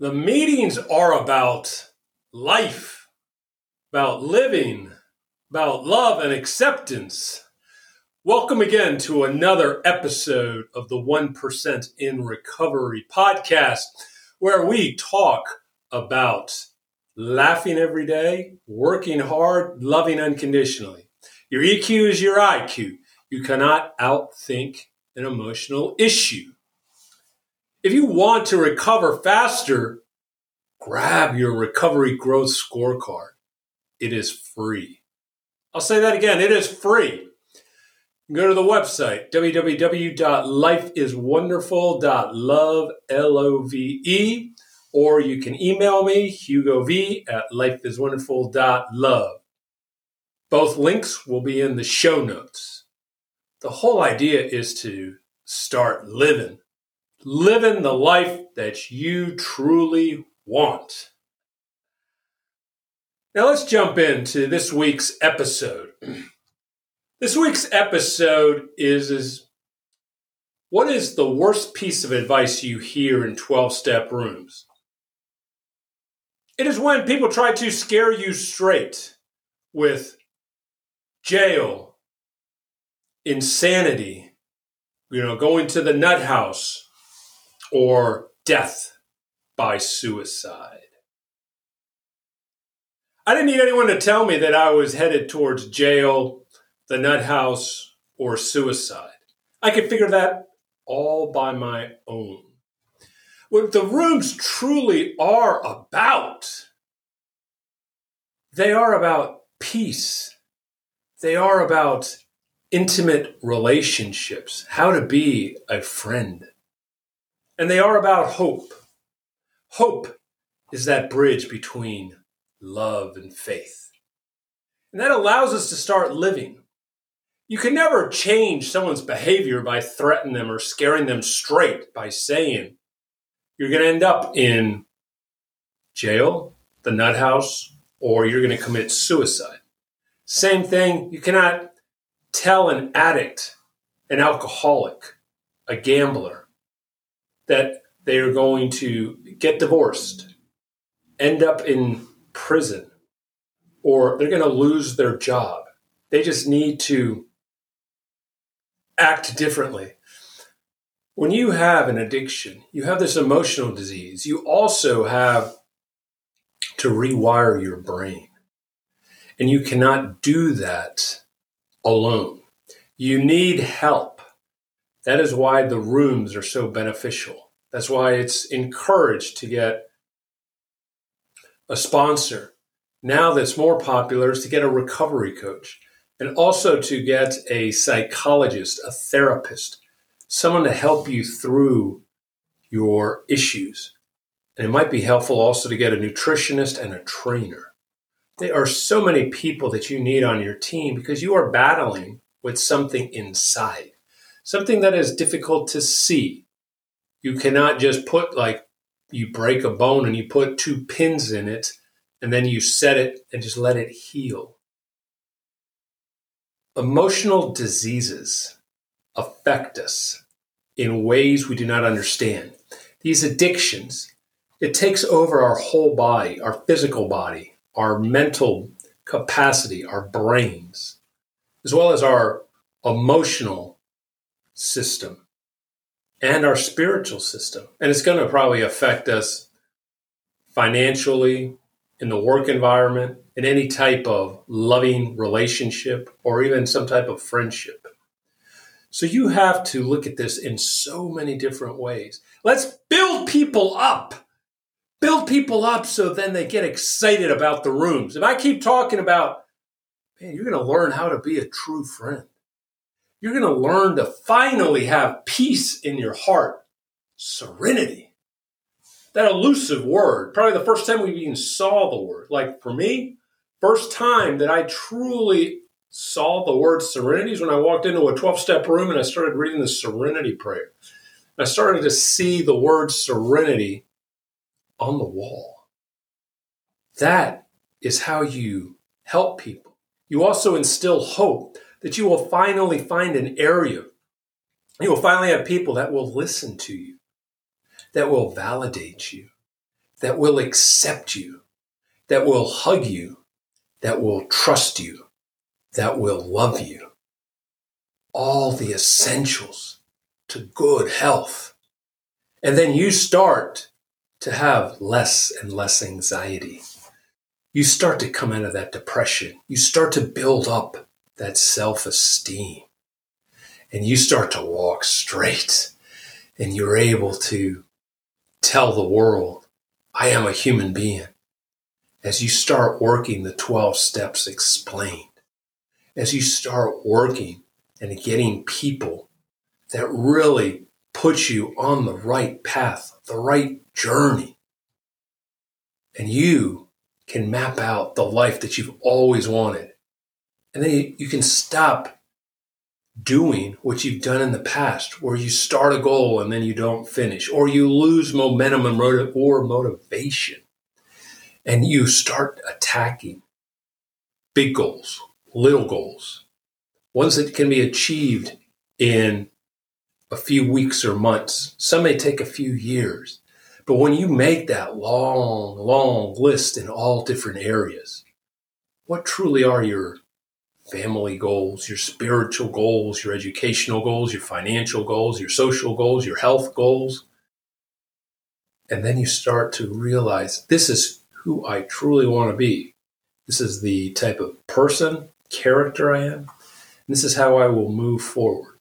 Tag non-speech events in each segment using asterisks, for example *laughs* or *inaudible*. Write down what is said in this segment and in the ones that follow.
The meetings are about life, about living, about love and acceptance. Welcome again to another episode of the 1% in Recovery podcast, where we talk about laughing every day, working hard, loving unconditionally. Your EQ is your IQ. You cannot outthink an emotional issue. If you want to recover faster, grab your recovery growth scorecard. It is free. I'll say that again. It is free. Go to the website, www.lifeiswonderful.love, L-O-V-E, or you can email me, hugov at lifeiswonderful.love. Both links will be in the show notes. The whole idea is to start living living the life that you truly want. Now let's jump into this week's episode. *clears throat* This week's episode is, is what is the worst piece of advice you hear in 12 step rooms? It is when people try to scare you straight with jail, insanity, you know, going to the nut house, or death by suicide. I didn't need anyone to tell me that I was headed towards jail, the nut house, or suicide. I could figure that all by my own. What the rooms truly are about, they are about peace. They are about intimate relationships, how to be a friend and they are about hope. Hope is that bridge between love and faith. And that allows us to start living. You can never change someone's behavior by threatening them or scaring them straight by saying you're going to end up in jail, the nut house, or you're going to commit suicide. Same thing, you cannot tell an addict, an alcoholic, a gambler, that they are going to get divorced, end up in prison, or they're going to lose their job. They just need to act differently. When you have an addiction, you have this emotional disease, you also have to rewire your brain. And you cannot do that alone. You need help. That is why the rooms are so beneficial. That's why it's encouraged to get a sponsor. Now that's more popular is to get a recovery coach and also to get a psychologist, a therapist, someone to help you through your issues. And it might be helpful also to get a nutritionist and a trainer. There are so many people that you need on your team because you are battling with something inside something that is difficult to see. You cannot just put like you break a bone and you put two pins in it and then you set it and just let it heal. Emotional diseases affect us in ways we do not understand. These addictions, it takes over our whole body, our physical body, our mental capacity, our brains, as well as our emotional system and our spiritual system. And it's going to probably affect us financially, in the work environment, in any type of loving relationship, or even some type of friendship. So you have to look at this in so many different ways. Let's build people up. Build people up so then they get excited about the rooms. If I keep talking about, man, you're going to learn how to be a true friend you're going to learn to finally have peace in your heart, serenity. That elusive word, probably the first time we even saw the word. Like for me, first time that I truly saw the word serenity is when I walked into a 12 step room and I started reading the serenity prayer. I started to see the word serenity on the wall. That is how you help people. You also instill hope that you will finally find an area. You will finally have people that will listen to you, that will validate you, that will accept you, that will hug you, that will trust you, that will love you. All the essentials to good health. And then you start to have less and less anxiety. You start to come out of that depression. You start to build up that self esteem. And you start to walk straight. And you're able to tell the world, I am a human being. As you start working the 12 steps explained, as you start working and getting people that really put you on the right path, the right journey, and you can map out the life that you've always wanted. And then you, can stop doing what you've done in the past, where you start a goal and then you don't finish, or you lose momentum and or motivation, and you start attacking big goals, little goals, ones that can be achieved in a few weeks or months. Some may take a few years. But when you make that long, long list in all different areas, what truly are your family goals, your spiritual goals, your educational goals, your financial goals, your social goals, your health goals? And then you start to realize this is who I truly want to be. This is the type of person, character I am. This is how I will move forward.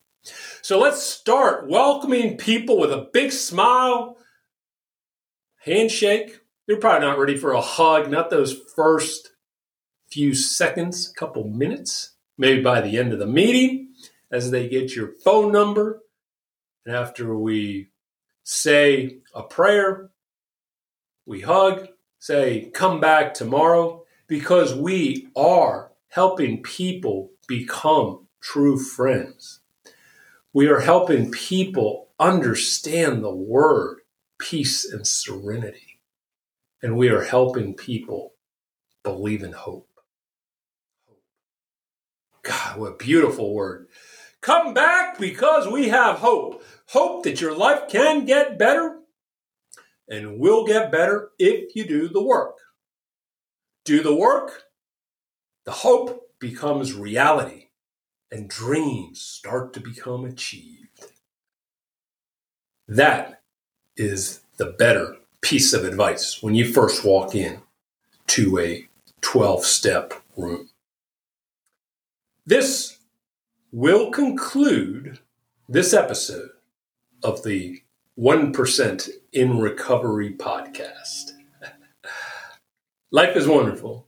So let's start welcoming people with a big smile, handshake. You're probably not ready for a hug, not those first few seconds, a couple minutes, maybe by the end of the meeting as they get your phone number. And after we say a prayer, we hug, say, come back tomorrow, because we are helping people become true friends. We are helping people understand the word peace and serenity. And we are helping people believe in hope. God, what a beautiful word. Come back because we have hope. Hope that your life can get better and will get better if you do the work. Do the work, the hope becomes reality and dreams start to become achieved. That is the better piece of advice when you first walk in to a 12 step room. This will conclude this episode of the 1% in Recovery podcast. *laughs* Life is wonderful